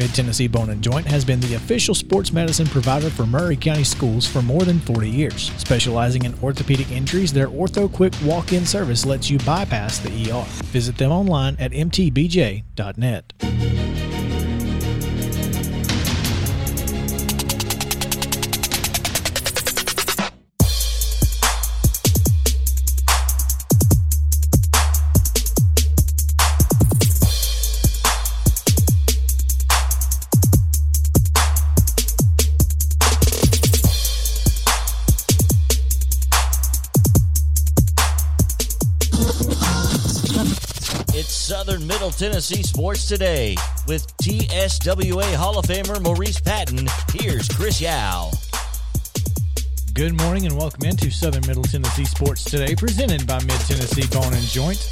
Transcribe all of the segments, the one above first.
Mid Tennessee Bone and Joint has been the official sports medicine provider for Maury County schools for more than 40 years. Specializing in orthopedic injuries, their Ortho Quick walk in service lets you bypass the ER. Visit them online at mtbj.net. Tennessee Sports Today with TSWA Hall of Famer Maurice Patton. Here's Chris Yao. Good morning and welcome into Southern Middle Tennessee Sports Today, presented by Mid Tennessee Bone and Joint.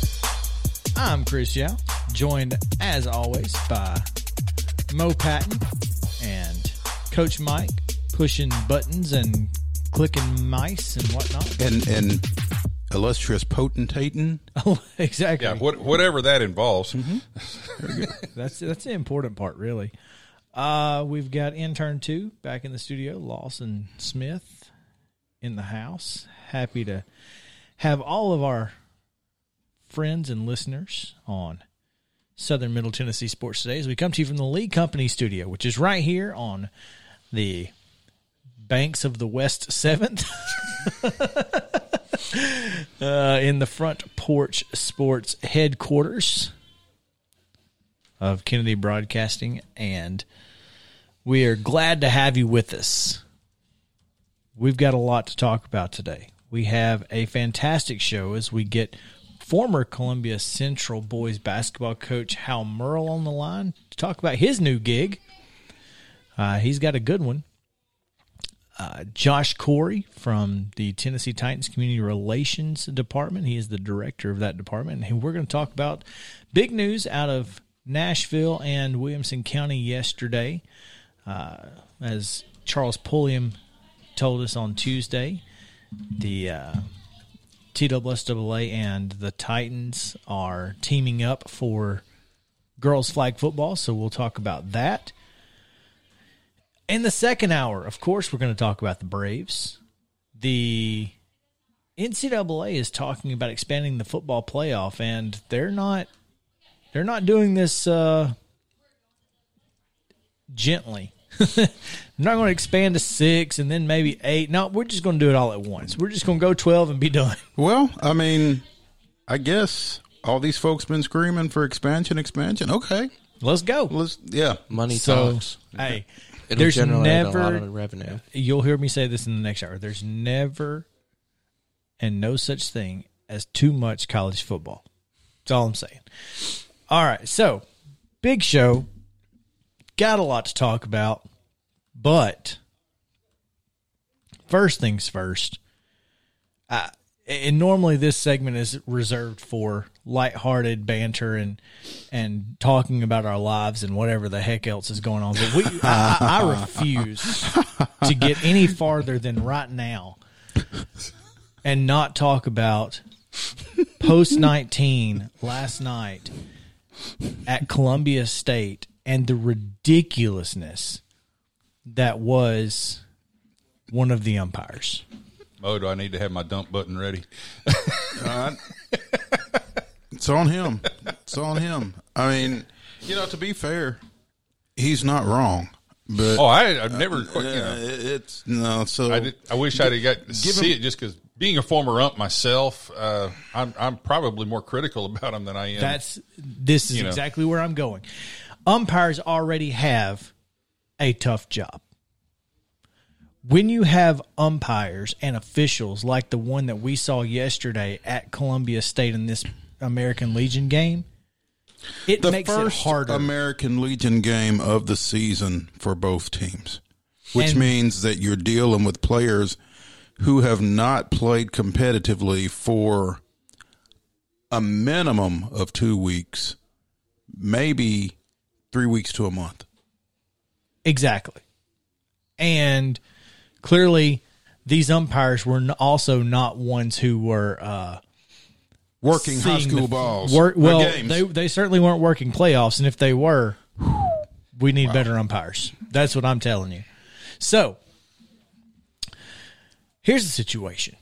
I'm Chris Yao, joined as always by Mo Patton and Coach Mike, pushing buttons and clicking mice and whatnot. and and illustrious potentating. Oh, exactly. Yeah, what, whatever that involves. That's that's the important part, really. Uh, we've got intern two back in the studio, Lawson Smith, in the house. Happy to have all of our friends and listeners on Southern Middle Tennessee Sports Today as we come to you from the Lee Company studio, which is right here on the banks of the West Seventh. uh, in the front porch sports headquarters of Kennedy Broadcasting, and we are glad to have you with us. We've got a lot to talk about today. We have a fantastic show as we get former Columbia Central boys basketball coach Hal Merle on the line to talk about his new gig. Uh, he's got a good one. Uh, Josh Corey from the Tennessee Titans Community Relations Department. He is the director of that department. And we're going to talk about big news out of Nashville and Williamson County yesterday. Uh, as Charles Pulliam told us on Tuesday, the uh, TSSAA and the Titans are teaming up for girls flag football. So we'll talk about that. In the second hour, of course, we're going to talk about the Braves. The NCAA is talking about expanding the football playoff, and they're not they're not doing this uh, gently. I'm not going to expand to six and then maybe eight. No, we're just going to do it all at once. We're just going to go twelve and be done. Well, I mean, I guess all these folks been screaming for expansion, expansion. Okay, Let's go. let's yeah. Money So, talks. hey, It'll there's generate a lot never of revenue. you'll hear me say this in the next hour. There's never and no such thing as too much college football. That's all I'm saying. All right, so big show. Got a lot to talk about, but first things first. I, and normally this segment is reserved for lighthearted banter and and talking about our lives and whatever the heck else is going on. But we, I, I, refuse to get any farther than right now and not talk about post nineteen last night at Columbia State and the ridiculousness that was one of the umpires. Oh, do I need to have my dump button ready? It's on him. It's on him. I mean, you know, to be fair, he's not wrong. But Oh, I, I've never. quite, you uh, know, it's no. So I, did, I wish I'd have got to see it just because being a former ump myself, uh, I'm I'm probably more critical about him than I am. That's this is You know. exactly where I'm going. Umpires already have a tough job. When you have umpires and officials like the one that we saw yesterday at Columbia State in this American Legion game, it the makes first it harder. American Legion game of the season for both teams, which And- means that you're dealing with players who have not played competitively for a minimum of two weeks maybe three weeks to a month. Exactly. And clearly, these umpires were also not ones who were uh, Working high school the- balls. Work, well, games. they they certainly weren't working playoffs, and if they were, we need better umpires. That's what I'm telling you. So, here's the situation: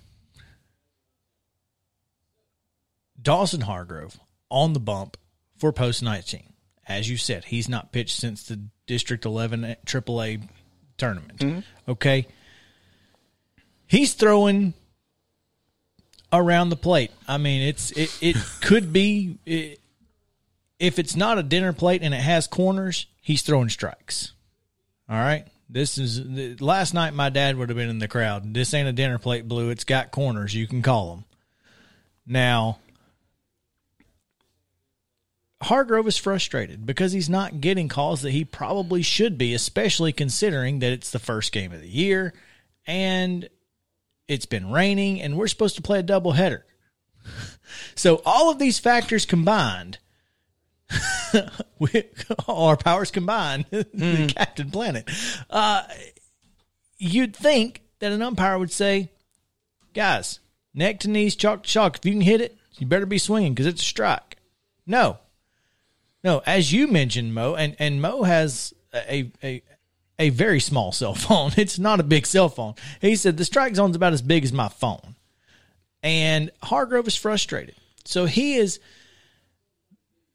Dawson Hargrove on the bump for post 19. As you said, he's not pitched since the District 11 AAA tournament. Okay, he's throwing around the plate. I mean, it's it, it could be it, if it's not a dinner plate and it has corners, he's throwing strikes. All right. This is last night. My dad would have been in the crowd. This ain't a dinner plate, blue. It's got corners. You can call them. Now, Hargrove is frustrated because he's not getting calls that he probably should be, especially considering that it's the first game of the year and it's been raining and we're supposed to play a doubleheader. So all of these factors combined, our powers combined, the Captain Planet. Uh, you'd think that an umpire would say, "Guys, neck to knees, chalk to chalk. If you can hit it, you better be swinging because it's a strike." No, no. As you mentioned, Mo, and and Mo has a a a very small cell phone. It's not a big cell phone. He said the strike zone's about as big as my phone. And Hargrove is frustrated. So he is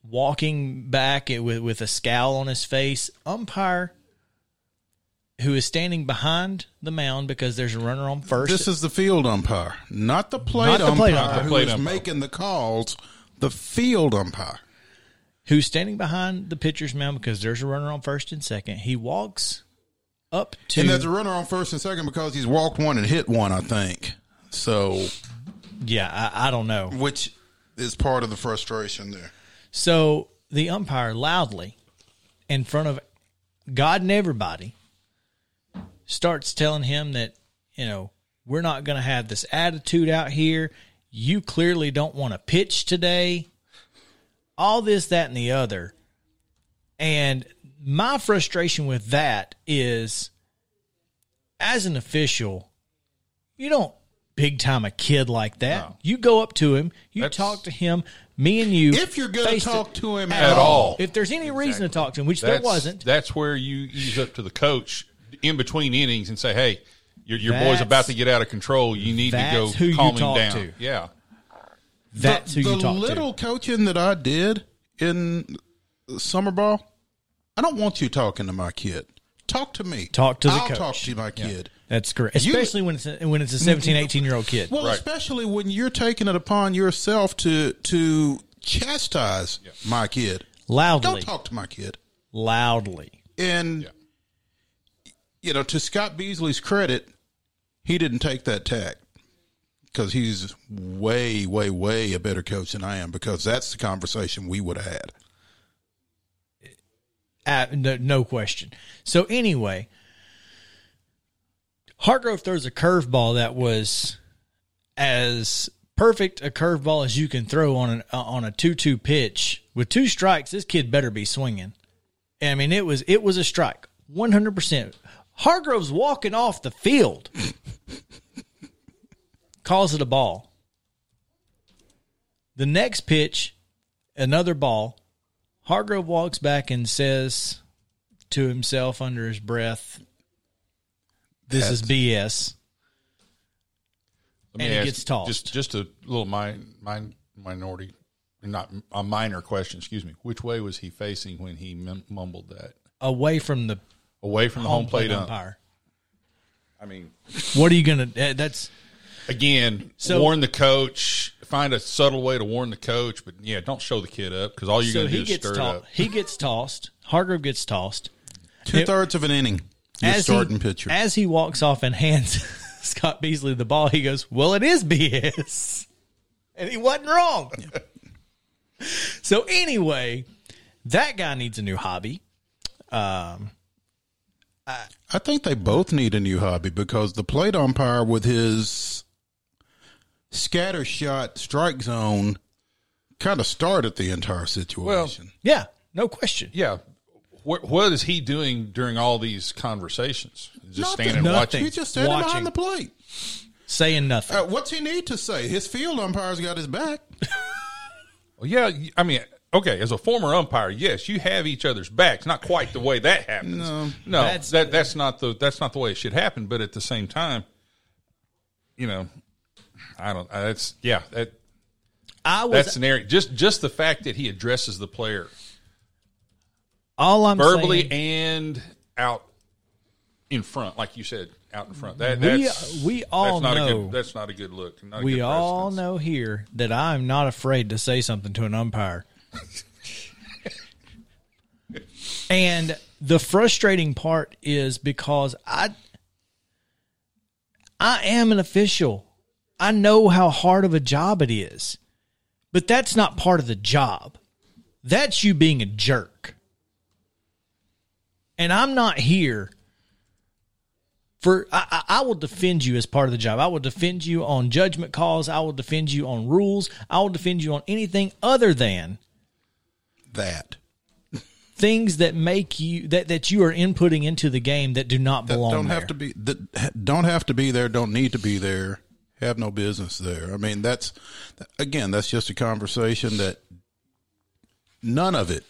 walking back with, with a scowl on his face. Umpire who is standing behind the mound because there's a runner on first. This is the field umpire, not the plate Not the umpire plate umpire. who Plate is umpire. making the calls. The field umpire. who's standing behind the pitcher's mound because there's a runner on first and second. He walks up to And there's a runner on first and second because he's walked one and hit one, I think. So, yeah, I, I don't know. which is part of the frustration there. So the umpire loudly, in front of God and everybody, starts telling him that, you know, we're not going to have this attitude out here. You clearly don't want to pitch today. All this, that, and the other. And my frustration with that is as an official, you don't big time a kid like that. No. You go up to him, you That's- talk to him, me and you. If you're going to talk to him At all. If there's any reason to talk to him, which That's, there wasn't, That's where you ease up to the coach in between innings and say, "Hey, your, your boy's about to get out of control. You need to go who you calm him talk down." to. Yeah, that's the, who you the talk little coaching that I did in summer ball, I don't want you talking to my kid. Talk to me. Talk to the I'll coach. talk to my kid. That's correct. You- Especially when it's a, when it's a 17, 18 year old kid. Well, Right. especially when you're taking it upon yourself to to chastise my kid. loudly, Don't talk to my kid. loudly. And you know, to Scott Beasley's credit, he didn't take that tack because he's way, way, way a better coach than I am. Because that's the conversation we would have had. Uh, no, no question. So anyway, Hargrove throws a curveball that was as perfect a curveball as you can throw on an uh, on a two two pitch with two strikes. This kid better be swinging. I mean, it was it was a strike, one hundred percent. Hargrove's walking off the field, calls it a ball. The next pitch, another ball. Hargrove walks back and says to himself under his breath, "This is BS." Let me And he gets tossed. Just just a little min, min, minority, not a minor question. Excuse me. Which way was he facing when he mum- mumbled that? Away from the Away from the home, plate, ump. umpire. I mean, What are you gonna? eh, That's again, So- warn the coach. Find a subtle way to warn the coach, but yeah, don't show the kid up because all you're so going to do is gets stir it up. He gets tossed. Hargrove gets tossed. Two thirds of an inning. Your As starting he, pitcher. As he walks off and hands Scott Beasley the ball, he goes, "Well, it is BS," and he wasn't wrong. so anyway, that guy needs a new hobby. Um, I think they both need a new hobby because the plate umpire with his scatter shot strike zone kind of started the entire situation. Well, Yeah, no question. Yeah. What, what is he doing during all these conversations? Just Nothing. standing Nothing. watching. He's just standing Watching. behind the plate. Saying nothing. Uh, what's he need to say? His field umpire's got his back. Well, yeah, I mean, okay, as a former umpire, yes, you have each other's backs. Not quite the way that happens. No, no, That's- that that's not the that's not the way it should happen. But at the same time, you know, I don't. uh, That's yeah, that I was that scenario. Just just the fact that he addresses the player all I'm verbally saying, and out in front, like you said, out in front. That we that's we all that's not a know good. That's not a good look. Not a we good all know here that I'm not afraid to say something to an umpire. and the frustrating part is because I I am an official. I know how hard of a job it is. But that's not part of the job. That's you being a jerk. And I'm not here for I, I will defend you as part of the job. I will defend you on judgment calls. I will defend you on rules. I will defend you on anything other than That. things that make you that that you are inputting into the game that do not That belong don't there. have to be that don't have to be there, don't need to be there, have no business there. I mean, that's again, that's just a conversation that none of it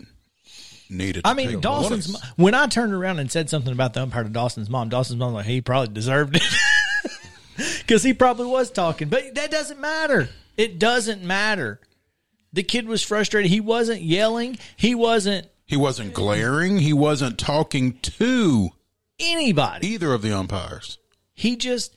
needed. I to mean, Dawson's. When I turned around and said something about the umpire to Dawson's mom, Dawson's mom was like he probably deserved it because he probably was talking. But that doesn't matter. It doesn't matter. The kid was frustrated. He wasn't yelling. He wasn't He wasn't glaring. He wasn't talking to anybody. either of the umpires. He just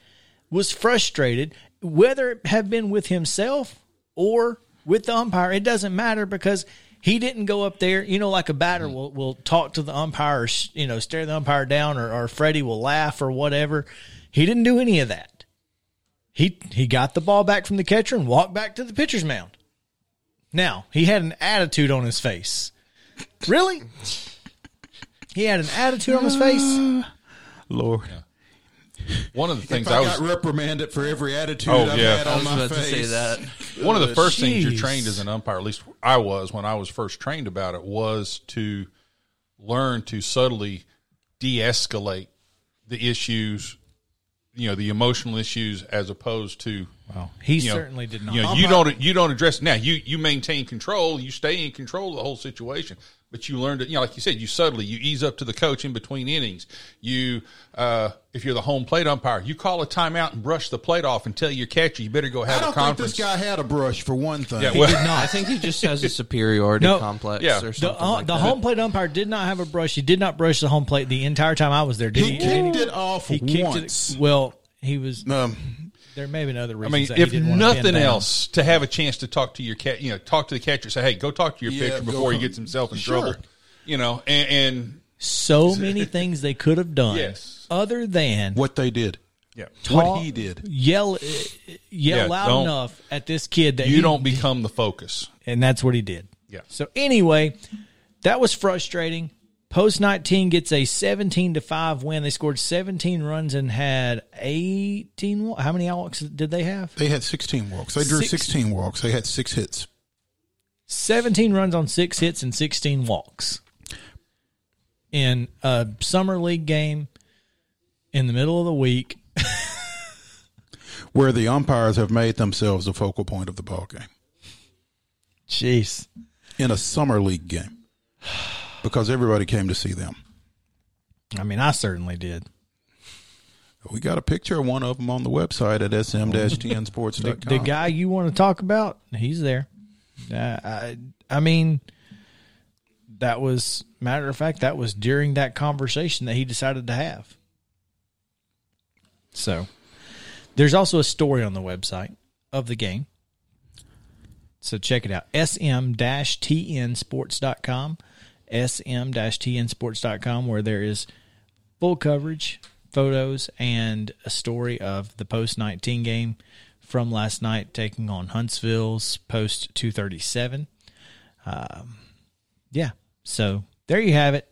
was frustrated, whether it have been with himself or with the umpire. It doesn't matter because he didn't go up there. You know, like a batter mm-hmm. will, will talk to the umpire, or, you know, stare the umpire down, or, or Freddie will laugh or whatever. He didn't do any of that. He he got the ball back from the catcher and walked back to the pitcher's mound. Now he had an attitude on his face. Really? He had an attitude on his face. Lord, One of the things if I I, was got reprimanded for every attitude Oh, I've yeah. had I on I was my about face. to say that. One of the first things you're trained as an umpire, at least I was when I was first trained about it, was to learn to subtly de-escalate the issues, you know, the emotional issues, as opposed to He you know, certainly did not. You know, you don't you don't address now. You you maintain control. You stay in control of the whole situation. But you learned it. you know, like you said, you subtly you ease up to the coach in between innings. You, uh, if you're the home plate umpire, you call a timeout and brush the plate off and tell your catcher you better go have a don't think conference. this guy had a brush for one thing. yeah, well, he did not. I think he just has a superiority No. complex Yeah. or The, something uh, like the that. home plate umpire did not have a brush. He did not brush the home plate the entire time I was there. Did he he? kicked it off He kicked once. it. Well, he was. Um, There may have been other I mean, that he if didn't want to nothing down. else, to have a chance to talk to your cat, you know, talk to the catcher, say, "Hey, go talk to your Yeah, pitcher go before he con- gets himself in Sure. trouble." You know, and, and so many things they could have done. Yes. Other than what they did, yeah, what he did. yell, uh, yell Yeah, loud don't- enough at this kid that you he- don't become the focus. and that's what he did. Yeah. So anyway, that was frustrating. Post 19 gets a 17 to 5 win. They scored 17 runs and had 18 wa- how many walks did they have? They had 16 walks. They drew Six- 16 walks. They had six hits. 17 runs on 6 hits and 16 walks. In a summer league game in the middle of the week. where the umpires have made themselves the focal point of the ball game Jeez. in a summer league game because everybody came to see them. I mean, I certainly did. We got a picture of one of them on the website at sm-tnsports.com. The guy you want to talk about, he's there. Uh, I, I mean, that was matter of fact. That was during that conversation that he decided to have. So, there's also a story on the website of the game. So check it out. sm-tnsports.com. sm-tnsports.com where there is full coverage, photos, and a story of the post 19 game from last night taking on Huntsville's post 237. Um, yeah. So there you have it.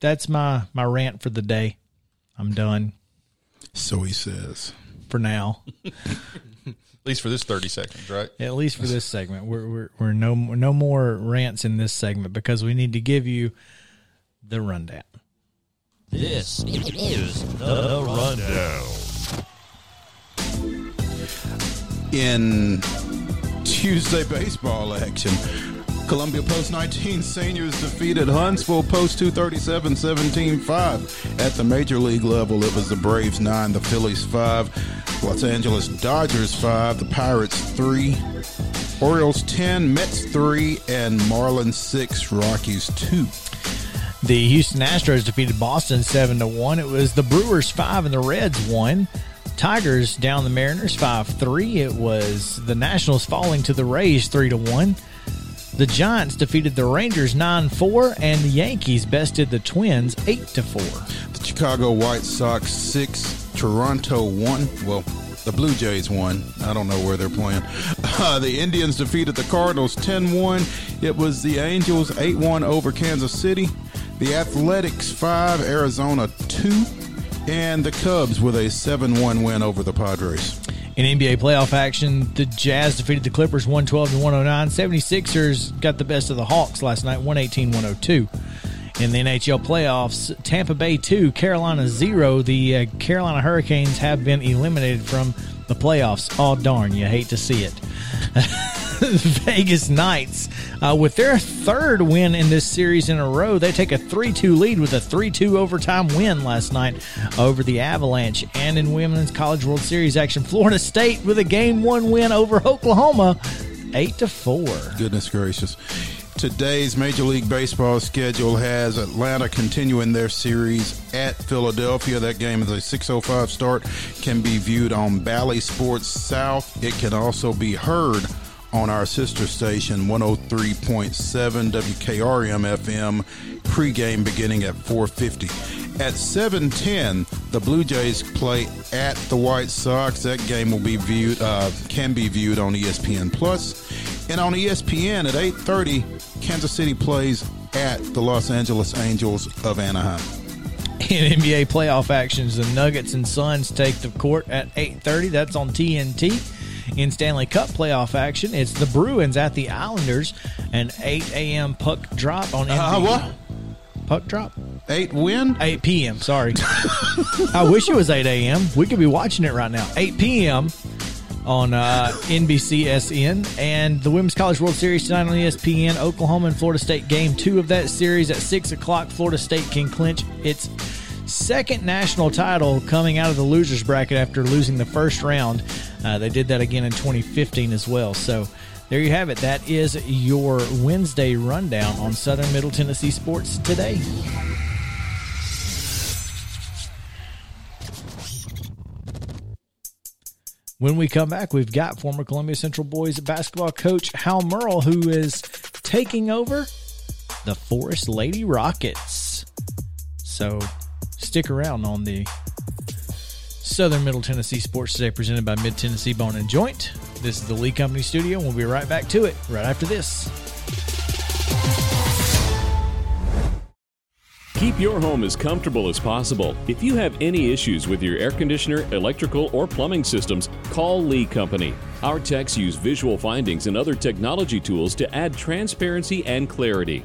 That's my, my rant for the day. I'm done so he says. for now. At least for this 30 seconds, right? At least for this segment, we're we're, we're no no more rants in this segment because we need to give you the rundown. This is the rundown. in Tuesday baseball action. Columbia Post 19 seniors defeated Huntsville Post 237 17 5. At the major league level, it was the Braves 9, the Phillies 5, Los Angeles Dodgers 5, the Pirates 3, Orioles 10, Mets 3, and Marlins 6, Rockies 2. The Houston Astros defeated Boston seven to one. It was the Brewers five and the Reds one. Tigers down the Mariners five three. It was the Nationals falling to the Rays three to one. The Giants defeated the Rangers nine four, and the Yankees bested the Twins eight to four. The Chicago White Sox 6, Toronto 1. Well, the Blue Jays won. I don't know where they're playing. Uh, the Indians defeated the Cardinals 10 1. It was the Angels 8 1 over Kansas City. The Athletics 5, Arizona 2. And the Cubs with a 7 1 win over the Padres. In NBA playoff action, the Jazz defeated the Clippers 112 to 109. 76ers got the best of the Hawks last night, 118 102. In the NHL playoffs, Tampa Bay 2, Carolina 0. The uh, Carolina Hurricanes have been eliminated from the playoffs. Oh, darn, you hate to see it. Vegas Knights, uh, with their third win in this series in a row, they take a 3 2 lead with a 3 2 overtime win last night over the Avalanche. And in Women's College World Series action, Florida State with a game one win over Oklahoma, 8 to 4. Goodness gracious. Today's Major League Baseball schedule has Atlanta continuing their series at Philadelphia. That game is a 6:05 start. Can be viewed on Bally Sports South. It can also be heard on our sister station 103.7 WKRM FM pregame beginning at 4:50. At 7:10, the Blue Jays play at the White Sox. That game will be viewed uh, can be viewed on ESPN Plus. And on ESPN at 8:30, Kansas City plays at the Los Angeles Angels of Anaheim. In NBA playoff actions, the Nuggets and Suns take the court at 8:30. That's on TNT. In Stanley Cup playoff action, it's the Bruins at the Islanders, an 8 a.m. puck drop on Uh, NBC. what? Puck drop? Eight win? 8 p.m. Sorry. I wish it was 8 a.m. We could be watching it right now. 8 p.m. on uh, NBCSN. And the Women's College World Series tonight on ESPN. Oklahoma and Florida State game two of that series at 6 o'clock. Florida State can clinch its second national title coming out of the losers bracket after losing the first round. Uh, they did that again in 2015 as well. So there you have it. That is your Wednesday rundown on Southern Middle Tennessee sports today. When we come back, we've got former Columbia Central boys basketball coach Hal Merle, who is taking over the Forest Lady Rockets. So stick around on the Southern Middle Tennessee Sports Today, presented by Mid Tennessee Bone and Joint. This is the Lee Company Studio. We'll be right back to it right after this. Keep your home as comfortable as possible. If you have any issues with your air conditioner, electrical, or plumbing systems, call Lee Company. Our techs use visual findings and other technology tools to add transparency and clarity.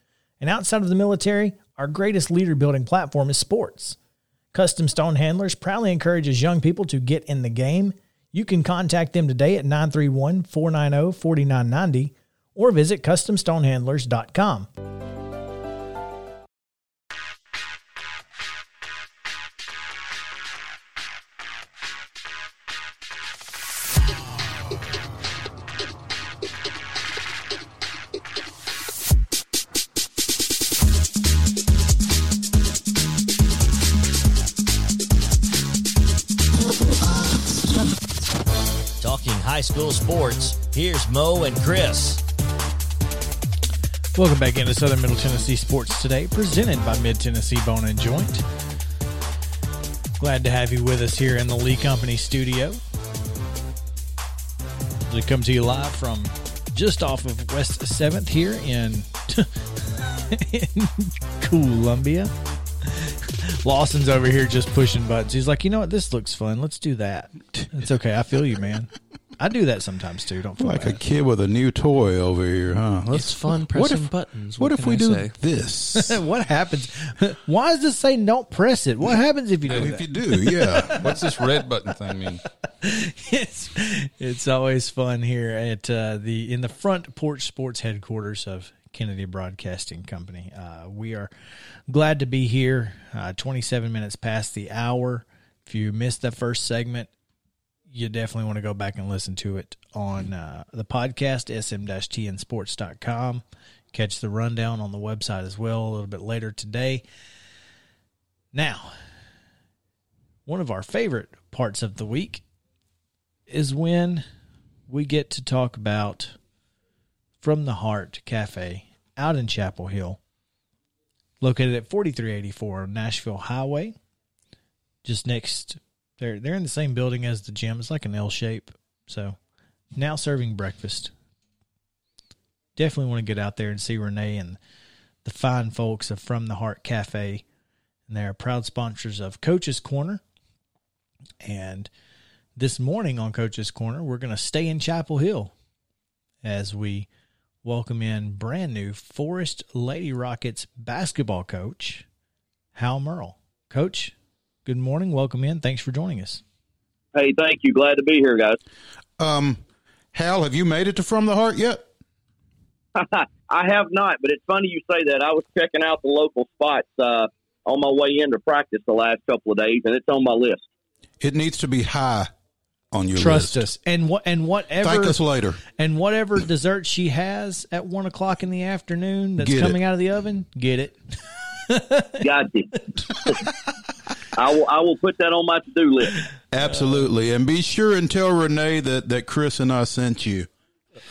And outside of the military, our greatest leader building platform is sports. Custom Stone Handlers proudly encourages young people to get in the game. You can contact them today at 931 490 4990 or visit CustomStonehandlers.com. sports. Here's Mo and Chris. Welcome back into Southern Middle Tennessee Sports today, presented by Mid Tennessee Bone and Joint. Glad to have you with us here in the Lee Company studio. We come to you live from just off of West 7th here in, in Columbia. Lawson's over here just pushing buttons. He's like, you know what? This looks fun. Let's do that. It's okay. I feel you, man. I do that sometimes too. Don't feel Like a kid with a new toy over here, huh? It's fun what pressing if- buttons. What, What if we I do say? this? what happens? Why does this say don't press it? What happens if you do if that? you do, yeah. What's this red button thing mean? it's it's always fun here at uh, the in the front porch sports headquarters of Kennedy Broadcasting Company. Uh, we are glad to be here. Uh, Twenty seven minutes past the hour. If you missed the first segment, you definitely want to go back and listen to it on uh, the podcast sm-tnsports.com. Catch the rundown on the website as well a little bit later today. Now, one of our favorite parts of the week is when we get to talk about From the Heart Cafe out in Chapel Hill, located at 4384 Nashville Highway, just next. They're they're in the same building as the gym. It's like an L shape. So now serving breakfast. Definitely want to get out there and see Renee and the fine folks of From the Heart Cafe. And they're proud sponsors of Coach's Corner. And this morning on Coach's Corner, we're going to stay in Chapel Hill as we welcome in brand new Forest Lady Rockets basketball coach, Hal Merle. Coach, good morning. Welcome in. Thanks for joining us. Hey, thank you. Glad to be here, guys. Um, Hal, have you made it to From the Heart yet? I have not, but it's funny you say that. I was checking out the local spots uh, on my way into practice the last couple of days, and it's on my list. It needs to be high on your list. Trust list. us. And what and whatever Thank us later. and whatever dessert she has at one o'clock in the afternoon that's Get it. coming out of the oven, get it. Got you. I will. I will put that on my to do list. Absolutely. And be sure and tell Renee that, that Chris and I sent you.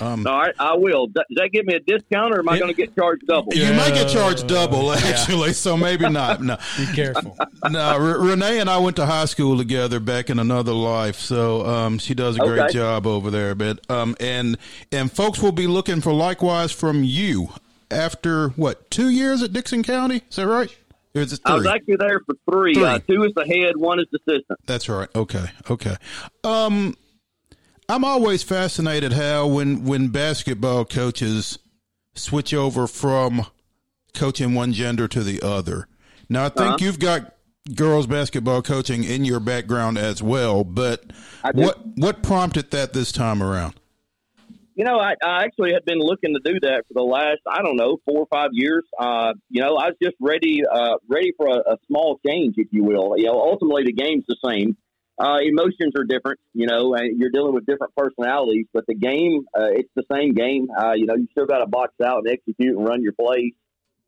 All right, I will. Does that give me a discount, or am I going to get charged double? You might get charged double, actually, so maybe not. No, Be careful. no. Re- Renee and I went to high school together back in another life, so um, she does a great Okay. job over there. But um, and and folks will be looking for likewise from you after what two years at Dickson County? Is that right? I was actually there for three. Three. Uh, two is the head, one is the assistant. That's right. Okay. Okay. Um, I'm always fascinated how when when basketball coaches switch over from coaching one gender to the other. Now, I think Uh-huh. you've got girls basketball coaching in your background as well, but what what prompted that this time around? You know, I, I actually had been looking to do that for the last, I don't know, four or five years. Uh, you know, I was just ready, uh, ready for a, a small change, if you will. You know, ultimately the game's the same. Uh, emotions are different, you know, and you're dealing with different personalities, but the game, uh, it's the same game. Uh, you know, you still got to box out and execute and run your plays.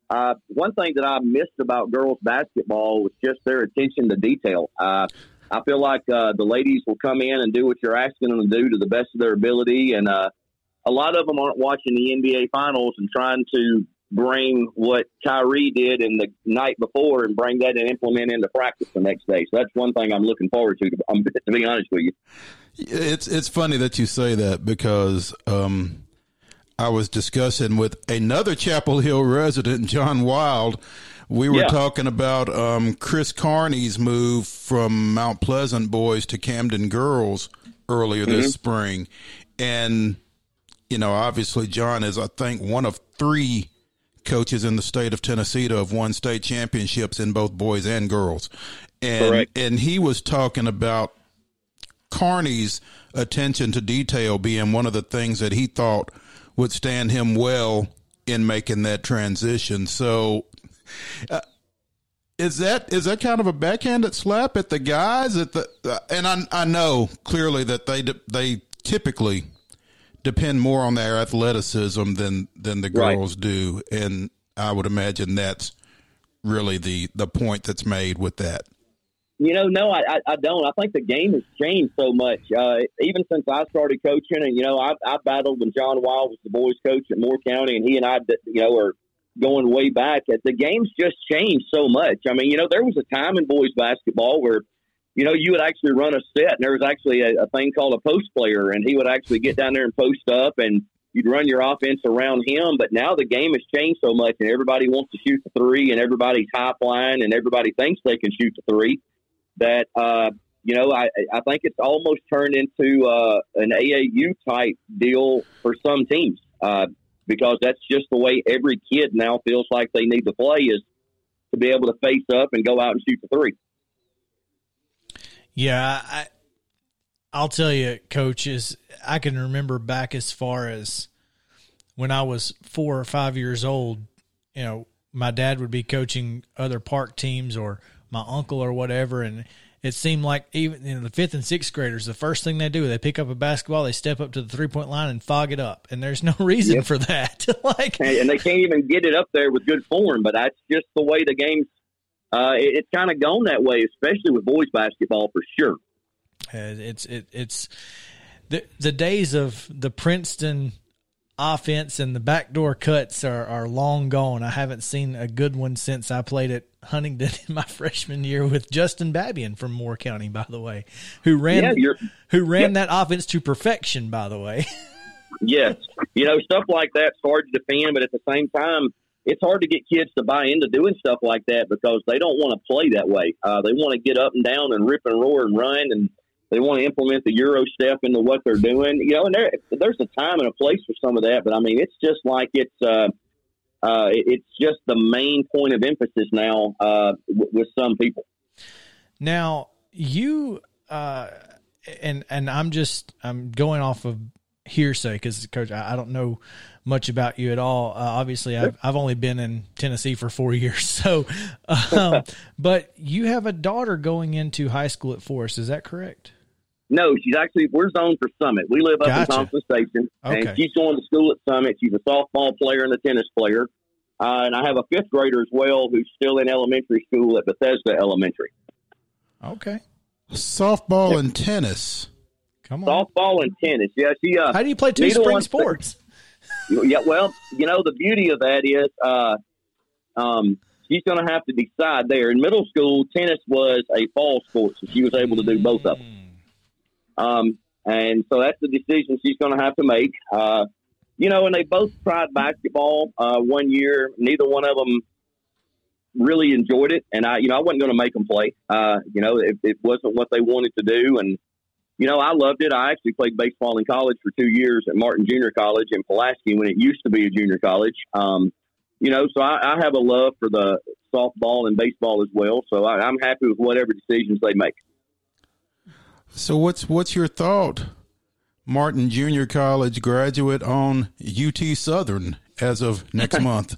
Uh, one thing that I missed about girls basketball was just their attention to detail. Uh, I feel like uh, the ladies will come in and do what you're asking them to do to the best of their ability, and uh, a lot of them aren't watching the NBA finals and trying to bring what Kyrie did in the night before and bring that and implement into practice the next day. So that's one thing I'm looking forward to. To, to be honest with you, It's it's funny that you say that because um, I was discussing with another Chapel Hill resident, John Wild. We were Yeah. talking about um, Chris Carney's move from Mount Pleasant boys to Camden girls earlier this spring, and you know, obviously, John is I think one of three coaches in the state of Tennessee to have won state championships in both boys and girls, and Correct. and he was talking about Carney's attention to detail being one of the things that he thought would stand him well in making that transition. So, uh, is that is that kind of a backhanded slap at the guys? At the uh, and I I know clearly that they they typically depend more on their athleticism than than the Right. girls do, and I would imagine that's really the the point that's made with that. You know, no, I, I don't. I think the game has changed so much. Uh, even since I started coaching, and you know, I, I battled when John Wild was the boys' coach at Moore County, and he and I, you know, are going way back. The game's just changed so much. I mean, you know, there was a time in boys basketball where, you know, you would actually run a set, and there was actually a, a thing called a post player, and he would actually get down there and post up, and you'd run your offense around him. But now the game has changed so much, and everybody wants to shoot the three, and everybody's high flying, and everybody thinks they can shoot the three that uh, you know I, I think it's almost turned into uh, an AAU type deal for some teams uh, because that's just the way every kid now feels like they need to play is to be able to face up and go out and shoot the three. Yeah, I, I'll tell you, coaches. I can remember back as far as when I was four or five years old. You know, my dad would be coaching other park teams or my uncle or whatever, and it seemed like even in the fifth and sixth graders, the first thing they do, they pick up a basketball, they step up to the three point line and fog it up, and there's no reason yep. for that. like, and they can't even get it up there with good form, but that's just the way the game's. Uh, it, it's kind of gone that way, especially with boys basketball for sure. It's it, it's the the days of the Princeton offense and the backdoor cuts are, are long gone. I haven't seen a good one since I played at Huntingdon in my freshman year with Justin Babian from Moore County, by the way, who ran yeah, who ran yeah. that offense to perfection. By the way, yes, you know stuff like that's hard to defend, but at the same time, it's hard to get kids to buy into doing stuff like that because they don't want to play that way. Uh, they want to get up and down and rip and roar and run and they want to implement the Euro step into what they're doing. You know, and there, there's a time and a place for some of that, but I mean, it's just like it's uh, uh, it's just the main point of emphasis now uh, w- with some people. Now you uh, and and I'm just I'm going off of hearsay because coach I, I, don't know much about you at all uh, obviously I've, I've only been in tennessee for four years so um, but you have a daughter going into high school at forest is that correct no, she's actually we're zoned for Summit. We live up gotcha. in Thompson Station, okay. and she's going to school at Summit. She's a softball player and a tennis player, uh, and I have a fifth grader as well who's still in elementary school at Bethesda Elementary. Okay, softball and tennis. Come on, softball and tennis. Yeah, she. Uh, How do you play two spring sports? yeah, well, you know the beauty of that is, uh, um, she's going to have to decide there. In middle school, tennis was a fall sport, so she was able to do both of them. Um, and so that's the decision she's going to have to make. Uh, you know, and they both tried basketball uh, one year. Neither one of them really enjoyed it, and I, you know, I wasn't going to make them play. Uh, you know, it, it wasn't what they wanted to do, and you know, I loved it. I actually played baseball in college for two years at Martin Junior College in Pulaski when it used to be a junior college. Um, you know, so I, I have a love for the softball and baseball as well. So I, I'm happy with whatever decisions they make. So what's what's your thought, Martin Junior College graduate on UT Southern as of next month?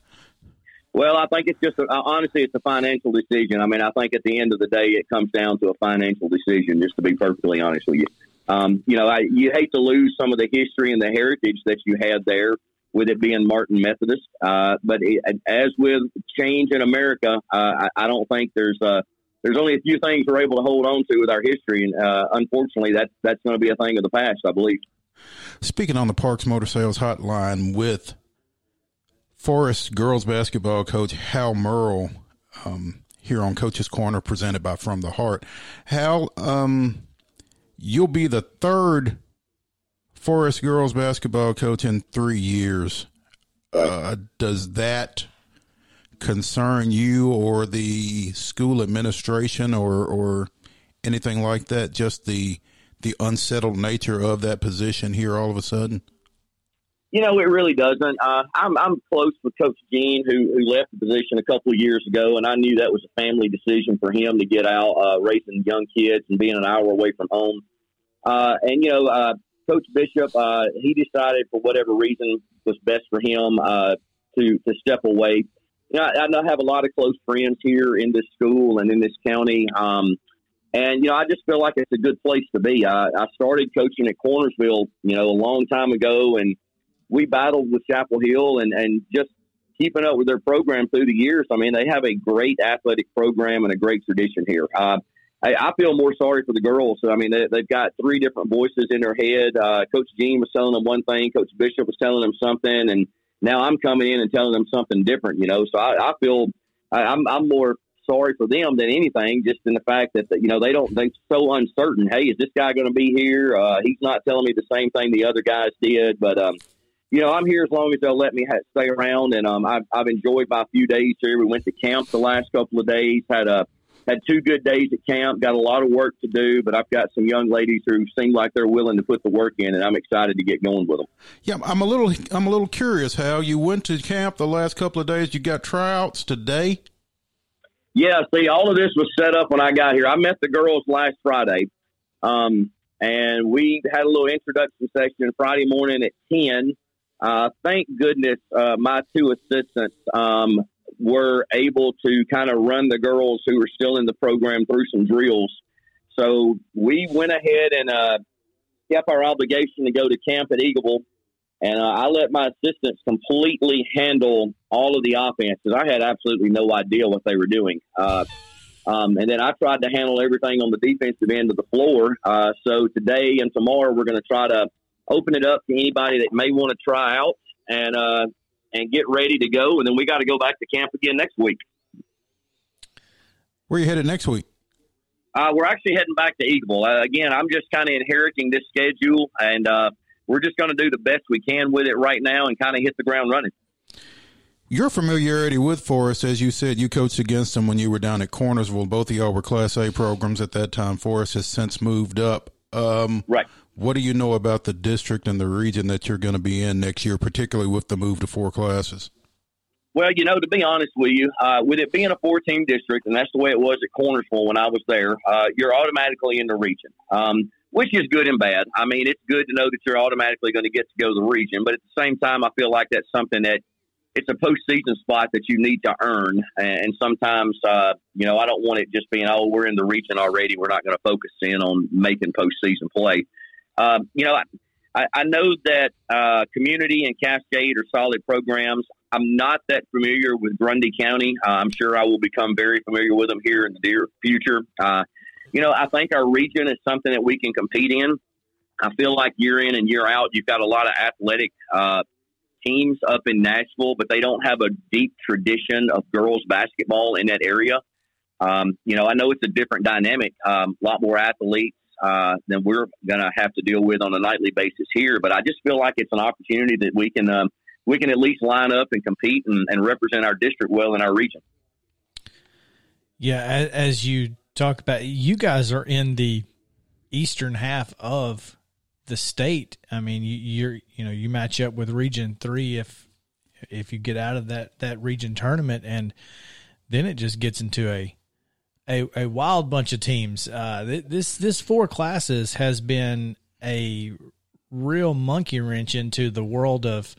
Well, I think it's just a, uh, honestly, it's a financial decision. I mean, I think at the end of the day, it comes down to a financial decision. Just to be perfectly honest with you, um, you know, I, you hate to lose some of the history and the heritage that you had there with it being Martin Methodist. Uh, but it, as with change in America, uh, I, I, don't think there's a there's only a few things we're able to hold on to with our history, and uh, unfortunately, that that's going to be a thing of the past, I believe. Speaking on the Parks Motor Sales Hotline with Forest girls basketball coach Hal Murrell um, here on Coach's Corner, presented by From the Heart. Hal, um, you'll be the third Forest girls basketball coach in three years. Uh, does that concern you or the school administration or or anything like that? Just the the unsettled nature of that position here all of a sudden. You know, it really doesn't. Uh, I'm I'm close with Coach Gene, who who left the position a couple of years ago, and I knew that was a family decision for him to get out, uh, raising young kids and being an hour away from home. Uh, and you know, uh, Coach Bishop, uh, he decided for whatever reason was best for him uh, to to step away you know, I, I have a lot of close friends here in this school and in this county. Um, and, you know, I just feel like it's a good place to be. I, I started coaching at Cornersville, you know, a long time ago, and we battled with Chapel Hill and, and just keeping up with their program through the years. I mean, they have a great athletic program and a great tradition here. Uh, Hey, I feel more sorry for the girls. I mean, they, they've got three different voices in their head. Uh, Coach Gene was telling them one thing, Coach Bishop was telling them something, and now I'm coming in and telling them something different. You know, so I, I feel I, I'm I'm more sorry for them than anything, just in the fact that you know they don't they're so uncertain. Hey, is this guy going to be here? Uh, he's not telling me the same thing the other guys did, but um, you know I'm here as long as they'll let me ha- stay around, and um, I've, I've enjoyed my few days here. We went to camp the last couple of days, had a had two good days at camp, got a lot of work to do, but I've got some young ladies who seem like they're willing to put the work in, and I'm excited to get going with them. Yeah, I'm a little I'm a little curious how you went to camp the last couple of days. You got tryouts today. Yeah, see, all of this was set up when I got here. I met the girls last Friday, um, and we had a little introduction session Friday morning at ten. Uh, thank goodness uh, my two assistants um, were able to kind of run the girls who were still in the program through some drills. So we went ahead and uh, kept our obligation to go to camp at Eagleville and uh, I let my assistants completely handle all of the offenses. I had absolutely no idea what they were doing. Uh, um, and then I tried to handle everything on the defensive end of the floor. Uh, so today and tomorrow, we're going to try to open it up to anybody that may want to try out and uh, and get ready to go. And then we got to go back to camp again next week. Where are you headed next week? Uh, we're actually heading back to Eagleville. Uh, again, I'm just kind of inheriting this schedule, and uh, we're just going to do the best we can with it right now and kind of hit the ground running. Your familiarity with Forest, as you said, you coached against them when you were down at Cornersville. Both of y'all were Class A programs at that time. Forest has since moved up. Um, right. What do you know about the district and the region that you're going to be in next year, particularly with the move to four classes? Well, you know, to be honest with you, uh, with it being a four-team district, and that's the way it was at Cornersville when I was there, uh, you're automatically in the region. Um, which is good and bad. I mean, it's good to know that you're automatically going to get to go to the region, but at the same time, I feel like that's something that it's a postseason spot that you need to earn. And sometimes, uh, you know, I don't want it just being, oh, we're in the region already. We're not going to focus in on making postseason play. Um, you know, I, I know that uh, Community and Cascade are solid programs. I'm not that familiar with Grundy County. Uh, I'm sure I will become very familiar with them here in the near future. Uh, you know, I think our region is something that we can compete in. I feel like year in and year out, you've got a lot of athletic uh, teams up in Nashville, but they don't have a deep tradition of girls basketball in that area. Um, you know, I know it's a different dynamic, um, a lot more athletes uh, than we're going to have to deal with on a nightly basis here. But I just feel like it's an opportunity that we can um, we can at least line up and compete and, and represent our district well in our region. Yeah, as you talk about you guys are in the eastern half of the state. I mean, you, you're you know you match up with Region Three if if you get out of that that region tournament, and then it just gets into a a, a wild bunch of teams. Uh, this this four classes has been a real monkey wrench into the world of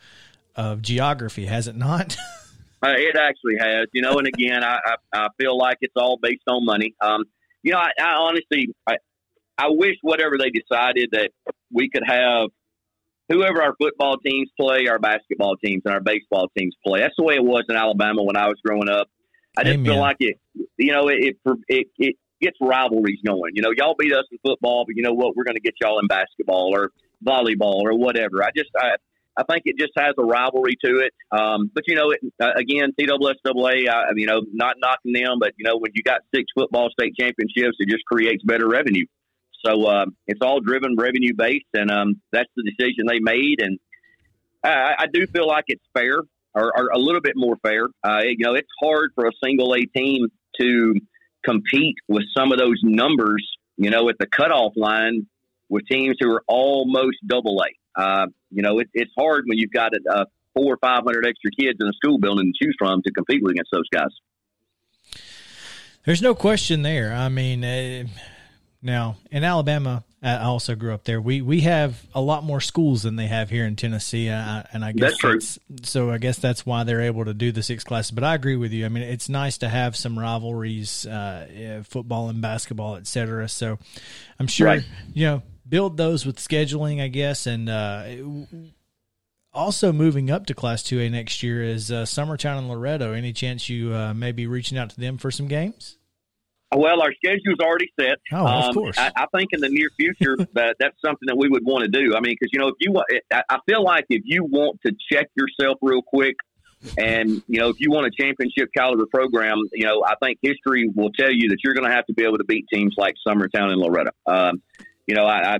of geography, has it not? Uh, it actually has, you know, and again, I, I, I feel like it's all based on money. Um, you know, I, I honestly, I, I wish whatever they decided that we could have whoever our football teams play, our basketball teams, and our baseball teams play. That's the way it was in Alabama when I was growing up. I just Amen. feel like it, you know, it, it, it, it gets rivalries going. You know, y'all beat us in football, but you know what? We're going to get y'all in basketball or volleyball or whatever. I just, I, I think it just has a rivalry to it. Um, but you know, it, uh, again, TSSAA, I, you know, not knocking them, but you know, when you got six football state championships, it just creates better revenue. So uh, it's all driven revenue based, and um, that's the decision they made. And I, I do feel like it's fair, or, or a little bit more fair. Uh, you know, it's hard for a single A team to compete with some of those numbers. You know, at the cutoff line with teams who are almost double A. Uh, you know, it, it's hard when you've got a, a four or five hundred extra kids in a school building to choose from to compete with against those guys. There's no question there. I mean, uh, now in Alabama, I also grew up there. We we have a lot more schools than they have here in Tennessee, and I, and I guess that's true. so. I guess that's why they're able to do the six classes. But I agree with you. I mean, it's nice to have some rivalries, uh, football and basketball, etc. So I'm sure right. you know build those with scheduling, I guess, and uh, also moving up to Class Two A next year is uh, Summertown and Loretto. Any chance you uh, may be reaching out to them for some games? Well, our schedule's already set. Oh, of course. I, I think in the near future that that's something that we would want to do. I mean, because you know, if you want, I I feel like if you want to check yourself real quick, and you know, if you want a championship caliber program, you know, I think history will tell you that you're going to have to be able to beat teams like Summertown and Loretto. Um, you know, I, I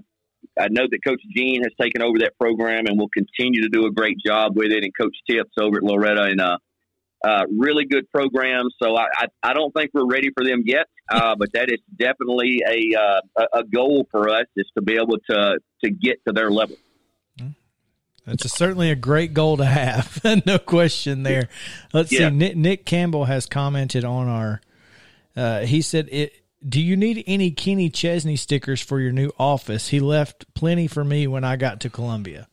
I know that Coach Gene has taken over that program and will continue to do a great job with it, and Coach Tips over at Loretto and uh, uh, really good programs. So I, I, I don't think we're ready for them yet, uh, but that is definitely a, uh, a goal for us is to be able to to get to their level. That's a, certainly a great goal to have. no question there. Let's Yeah. see. Nick, Nick Campbell has commented on our. Uh, he said, it, "Do you need any Kenny Chesney stickers for your new office? He left plenty for me when I got to Columbia."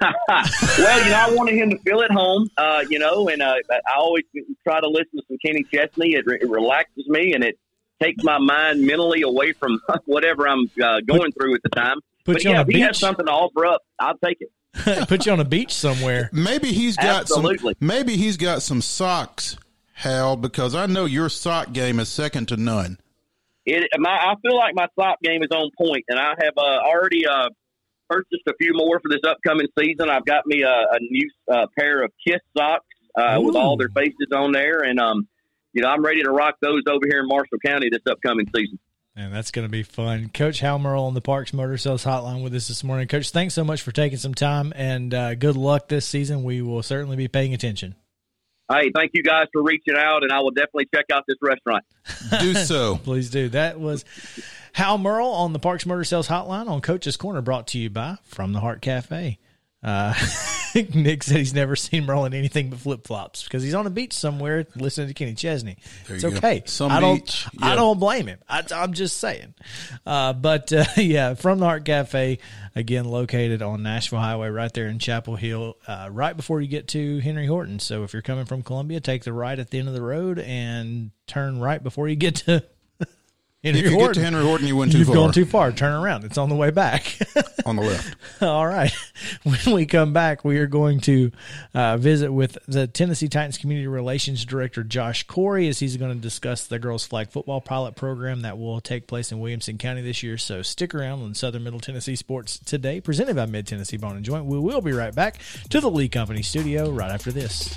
well, you know, I wanted him to feel at home, uh, you know, and uh, I always try to listen to some Kenny Chesney. It, re- it relaxes me and it takes my mind mentally away from whatever I'm uh, going through at the time. Put but you on yeah, a if he has beach? something to offer up, I'll take it. Put you on a beach somewhere. Maybe he's got Absolutely. some. Maybe he's got some socks, Hal, because I know your sock game is second to none. It, my, I feel like my sock game is on point, and I have uh, already uh, purchased a few more for this upcoming season. I've got me a, a new uh, pair of Kiss socks uh, with all their faces on there, and um, you know I'm ready to rock those over here in Marshall County this upcoming season. And that's going to be fun. Coach Hal Merle on the Parks Motor Sales Hotline with us this morning. Coach, thanks so much for taking some time and uh, good luck this season. We will certainly be paying attention. Hey, thank you guys for reaching out, and I will definitely check out this restaurant. Do so. Please do. That was Hal Merle on the Parks Motor Sales Hotline on Coach's Corner, brought to you by From the Heart Cafe. Uh, Nick said he's never seen Merle in anything but flip flops because he's on a beach somewhere listening to Kenny Chesney. There it's you go. okay. Some I don't. beach, I don't blame him. I, I'm just saying. Uh, but uh, yeah, From the Heart Cafe again located on Nashville Highway, right there in Chapel Hill, uh, right before you get to Henry Horton. So if you're coming from Columbia, take the right at the end of the road and turn right before you get to. Henry If you get to Henry Horton, you went too far. You've far. gone too far. Turn around. It's on the way back. on the left. All right. When we come back, we are going to uh, visit with the Tennessee Titans Community Relations Director, Josh Corey, as he's going to discuss the girls' flag football pilot program that will take place in Williamson County this year. So stick around on Southern Middle Tennessee Sports today, presented by Mid Tennessee Bone and Joint. We will be right back to the Lee Company studio right after this.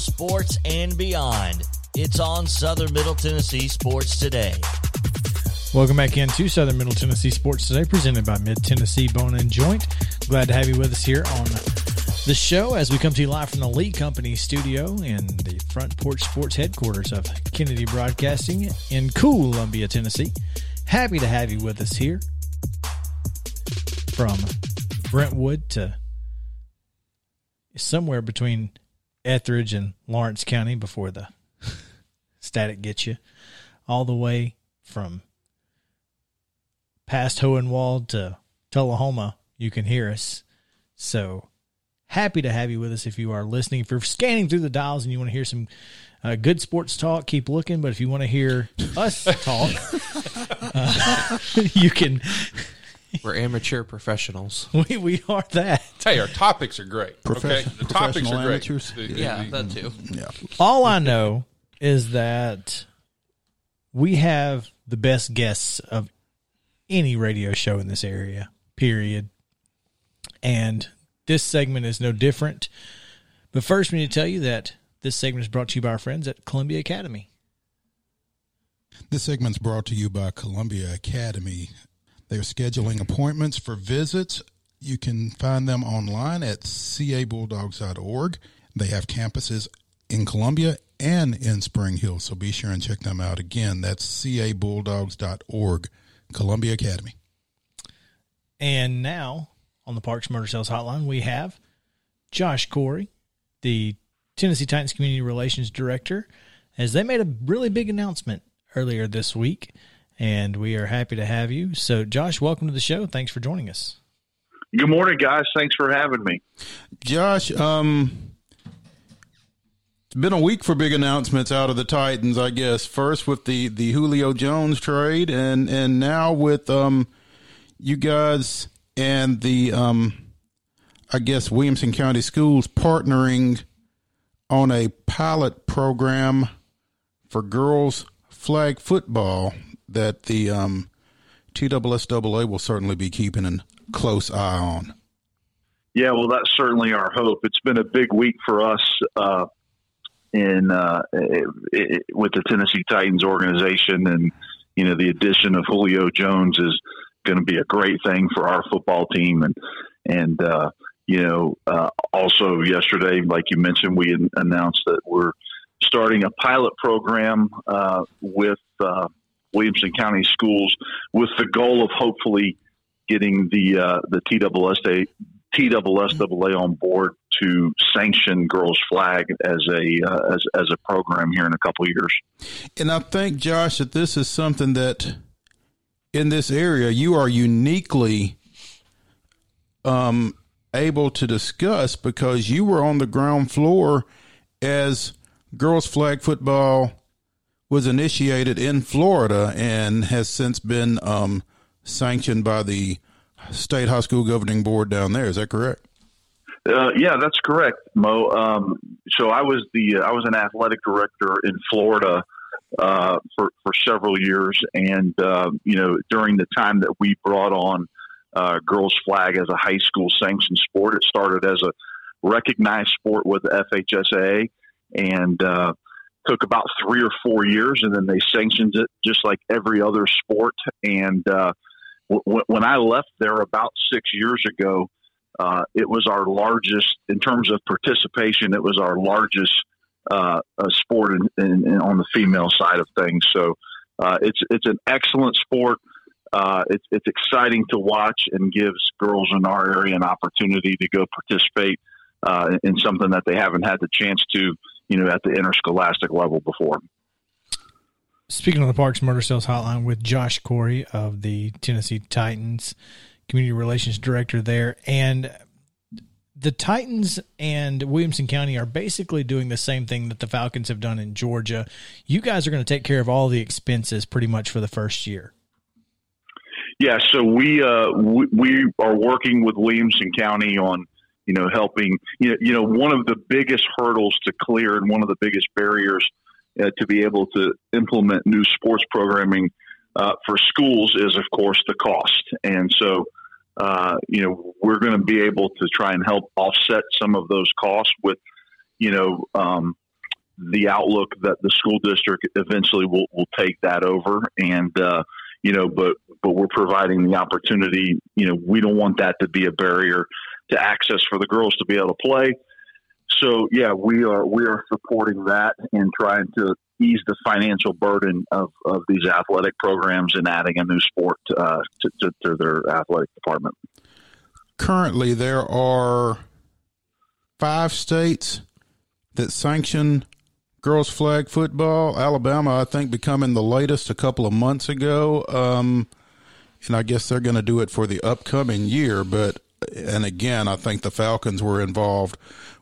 school sports and beyond. It's on Southern Middle Tennessee Sports Today. Welcome back into Southern Middle Tennessee Sports Today, presented by Mid Tennessee Bone and Joint. Glad to have you with us here on the show as we come to you live from the Lee Company studio in the Front Porch Sports headquarters of Kennedy Broadcasting in Columbia, Tennessee. Happy to have you with us here from Brentwood to somewhere between Etheridge and Lawrence County before the static gets you, all the way from past Hohenwald to Tullahoma, you can hear us. So happy to have you with us if you are listening. If you're scanning through the dials and you want to hear some uh, good sports talk, keep looking. But if you want to hear us talk, uh, you can. We're amateur professionals. We, we are that. Hey, our topics are great. okay, Profession- the topics professional are great. amateurs? The- the- Yeah, the- that too. Yeah. All I know is that we have the best guests of any radio show in this area, period. And this segment is no different. But first, we need to tell you that this segment is brought to you by our friends at Columbia Academy. This segment's brought to you by Columbia Academy. They're scheduling appointments for visits You can find them online at cabulldogs.org. They have campuses in Columbia and in Spring Hill, so be sure and check them out. Again, that's cabulldogs.org, Columbia Academy. And now on the Parks Motor Sales Hotline, we have Josh Corey, the Tennessee Titans Community Relations Director, as they made a really big announcement earlier this week, and we are happy to have you. So, Josh, welcome to the show. Thanks for joining us. Good morning, guys. Thanks for having me. Josh, um, it's been a week for big announcements out of the Titans, I guess. First with the, the Julio Jones trade, and and now with um, you guys and the um, I guess Williamson County Schools partnering on a pilot program for girls flag football that the um, TSSAA will certainly be keeping a close eye on. Yeah, well, that's certainly our hope. It's been a big week for us uh, in uh, it, it, with the Tennessee Titans organization, and you know the addition of Julio Jones is going to be a great thing for our football team, and and uh, you know uh, also yesterday, like you mentioned, we announced that we're starting a pilot program uh, with uh, Williamson County Schools with the goal of hopefully getting the uh, the TSSA TSSAA on board to sanction girls flag as a uh, as as a program here in a couple years. And I think Josh that this is something that in this area you are uniquely um, able to discuss because you were on the ground floor as girls flag football was initiated in Florida and has since been um, sanctioned by the state high school governing board down there. Is that correct? Uh, yeah, that's correct, Mo. Um, so I was the I was an athletic director in Florida uh, for for several years, and uh, you know during the time that we brought on uh, girls flag as a high school sanctioned sport, it started as a recognized sport with the FHSA, and uh, took about three or four years, and then they sanctioned it just like every other sport. And uh, w- when I left there about six years ago, uh, it was our largest in terms of participation. It was our largest uh, sport in, in, in, on the female side of things. So uh, it's it's an excellent sport. Uh, it's it's exciting to watch and gives girls in our area an opportunity to go participate uh, in something that they haven't had the chance to you know, at the interscholastic level before. Speaking on the Parks Motor Sales Hotline with Josh Corey of the Tennessee Titans, Community Relations Director there, and the Titans and Williamson County are basically doing the same thing that the Falcons have done in Georgia. You guys are going to take care of all the expenses pretty much for the first year. Yeah, so we uh, we, we are working with Williamson County on you know, helping, you know, you know, one of the biggest hurdles to clear and one of the biggest barriers uh, to be able to implement new sports programming uh, for schools is, of course, the cost. And so, uh, you know, we're going to be able to try and help offset some of those costs with, you know, um, the outlook that the school district eventually will, will take that over. And, uh, you know, but, but we're providing the opportunity, you know, we don't want that to be a barrier to access for the girls to be able to play. So yeah, we are we are supporting that and trying to ease the financial burden of, of these athletic programs and adding a new sport uh, to, to, to their athletic department. Currently, there are five states that sanction girls flag football. Alabama, I think, becoming the latest a couple of months ago. Um, and I guess they're going to do it for the upcoming year. But and again, I think the Falcons were involved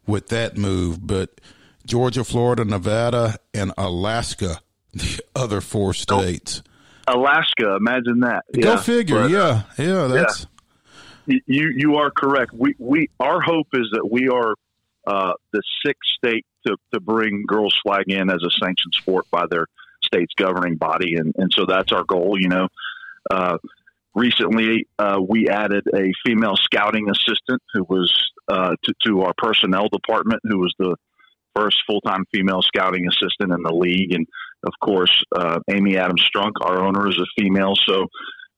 with that move, but Georgia, Florida, Nevada, and Alaska, the other four states. Alaska, imagine that. Go yeah, figure. But, yeah, yeah, that's. Yeah. You you are correct. We we our hope is that we are uh, the sixth state to, to bring girls flag in as a sanctioned sport by their state's governing body, and and so that's our goal. You know, uh, recently uh, we added a female scouting assistant who was uh, to, to, our personnel department who was the first full-time female scouting assistant in the league and of course uh, amy adams strunk our owner is a female so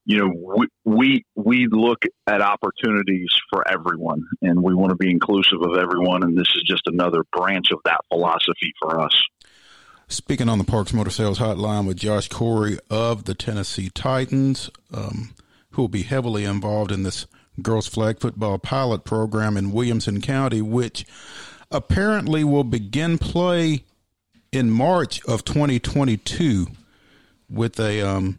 you know, we, we we look at opportunities for everyone, and we want to be inclusive of everyone. And this is just another branch of that philosophy for us. Speaking on the Parks Motor Sales Hotline with Josh Corey of the Tennessee Titans, um, who will be heavily involved in this girls flag football pilot program in Williamson County, which apparently will begin play in March of 2022 with a um,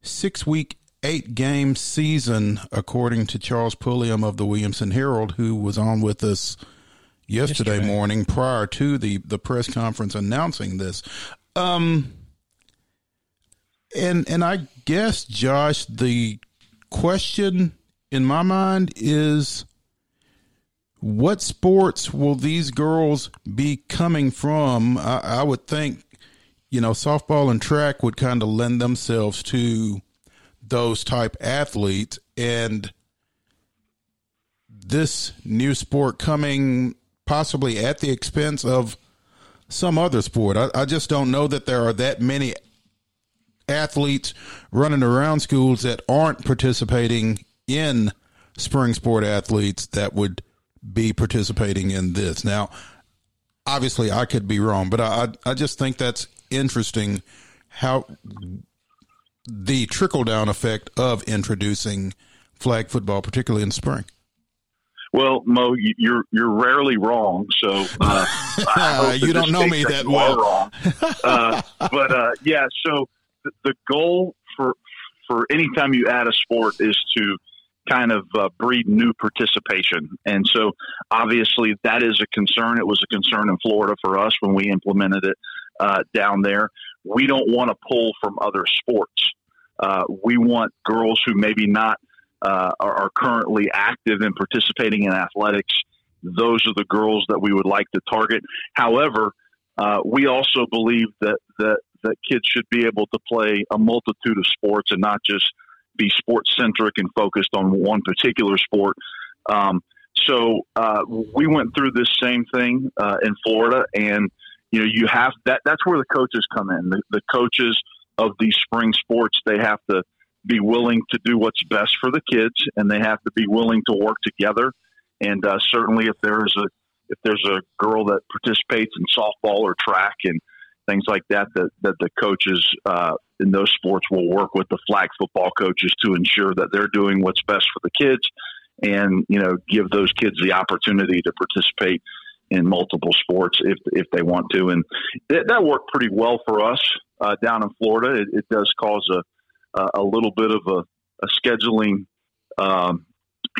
six week, eight game season, according to Charles Pulliam of the Williamson Herald, who was on with us yesterday, yesterday. morning prior to the, the press conference announcing this. Um, and and I guess Josh, the question in my mind is what sports will these girls be coming from? I, I would think, you know, softball and track would kind of lend themselves to those type athletes. And this new sport coming possibly at the expense of some other sport. I, I just don't know that there are that many athletes running around schools that aren't participating in spring sport athletes that would be participating in this. Now, obviously, I could be wrong, but I I just think that's interesting how the trickle down effect of introducing flag football, particularly in spring. Well, Mo, you're you're rarely wrong. So uh, you don't know me that well. Uh, but uh, yeah, so the, goal for for anytime you add a sport is to kind of uh, breed new participation. And so, obviously, that is a concern. It was a concern in Florida for us when we implemented it uh, down there. We don't want to pull from other sports. Uh, we want girls who maybe not uh, are, are, currently active in participating in athletics. Those are the girls that we would like to target. However, uh, we also believe that, that that kids should be able to play a multitude of sports and not just be sports centric and focused on one particular sport. Um, so uh, we went through this same thing uh, in Florida, and you know you have that. That's where the coaches come in. The, the coaches of these spring sports they have to be willing to do what's best for the kids, and they have to be willing to work together. And uh, certainly, if there is a if there's a girl that participates in softball or track and things like that, that, that the coaches uh, in those sports will work with the flag football coaches to ensure that they're doing what's best for the kids and, you know, give those kids the opportunity to participate in multiple sports if, if they want to. And that, that worked pretty well for us uh, down in Florida. It, it, does cause a, a little bit of a, a scheduling um,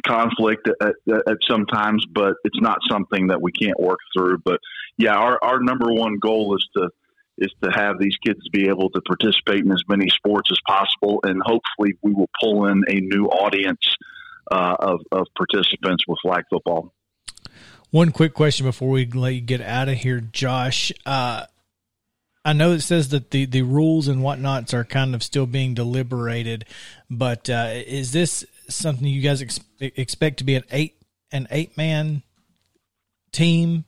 conflict at, at, at sometimes, but it's not something that we can't work through. But yeah, our, our number one goal is to is to have these kids be able to participate in as many sports as possible, and hopefully we will pull in a new audience uh, of, of participants with flag football. One quick question before we let you get out of here, Josh. Uh, I know it says that the, the rules and whatnots are kind of still being deliberated, but uh, is this something you guys ex- expect to be an eight an eight man team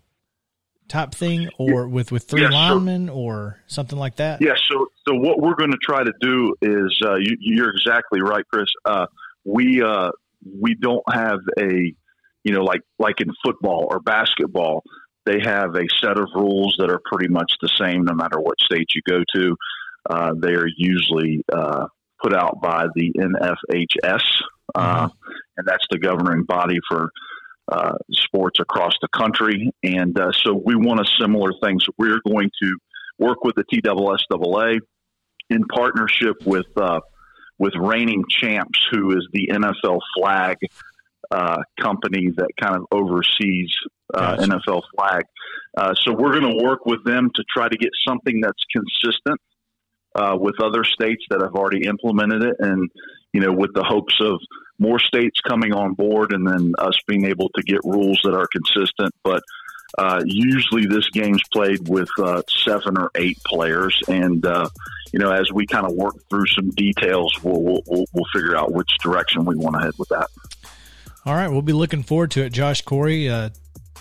type thing, or yeah. with with three yeah, linemen, so, or something like that? Yeah. So so what we're going to try to do is uh, you, are exactly right, Chris. Uh, we uh, we don't have a you know like like in football or basketball. They have a set of rules that are pretty much the same no matter what state you go to. Uh, they are usually uh, put out by the NFHS, uh, mm-hmm. and that's the governing body for uh, sports across the country. And uh, so we want a similar thing. So we're going to work with the TSSAA in partnership with uh, with Reigning Champs, who is the NFL flag uh, company that kind of oversees uh, NFL flag. Uh, so we're going to work with them to try to get something that's consistent with other states that have already implemented it, and you know, with the hopes of more states coming on board and then us being able to get rules that are consistent. But uh, usually this game's played with uh, seven or eight players. And, uh, you know, as we kind of work through some details, we'll, we'll, we'll figure out which direction we want to head with that. All right. We'll be looking forward to it. Josh Corey, uh,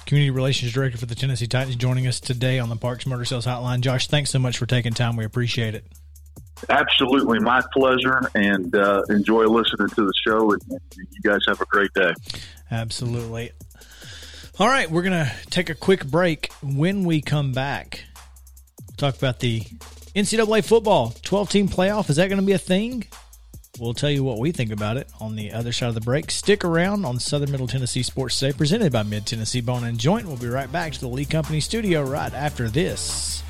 Community Relations Director for the Tennessee Titans, joining us today on the Parks Motor Sales Hotline. Josh, thanks so much for taking time. We appreciate it. Absolutely, my pleasure, and uh, enjoy listening to the show. And, you guys have a great day. Absolutely. All right, we're to take a quick break. When we come back, talk about the NCAA football 12 team playoff. Is that going to be a thing? We'll tell you what we think about it on the other side of the break. Stick around on Southern Middle Tennessee Sports Today, presented by Mid Tennessee Bone and Joint. We'll be right back to the Lee Company studio right after this.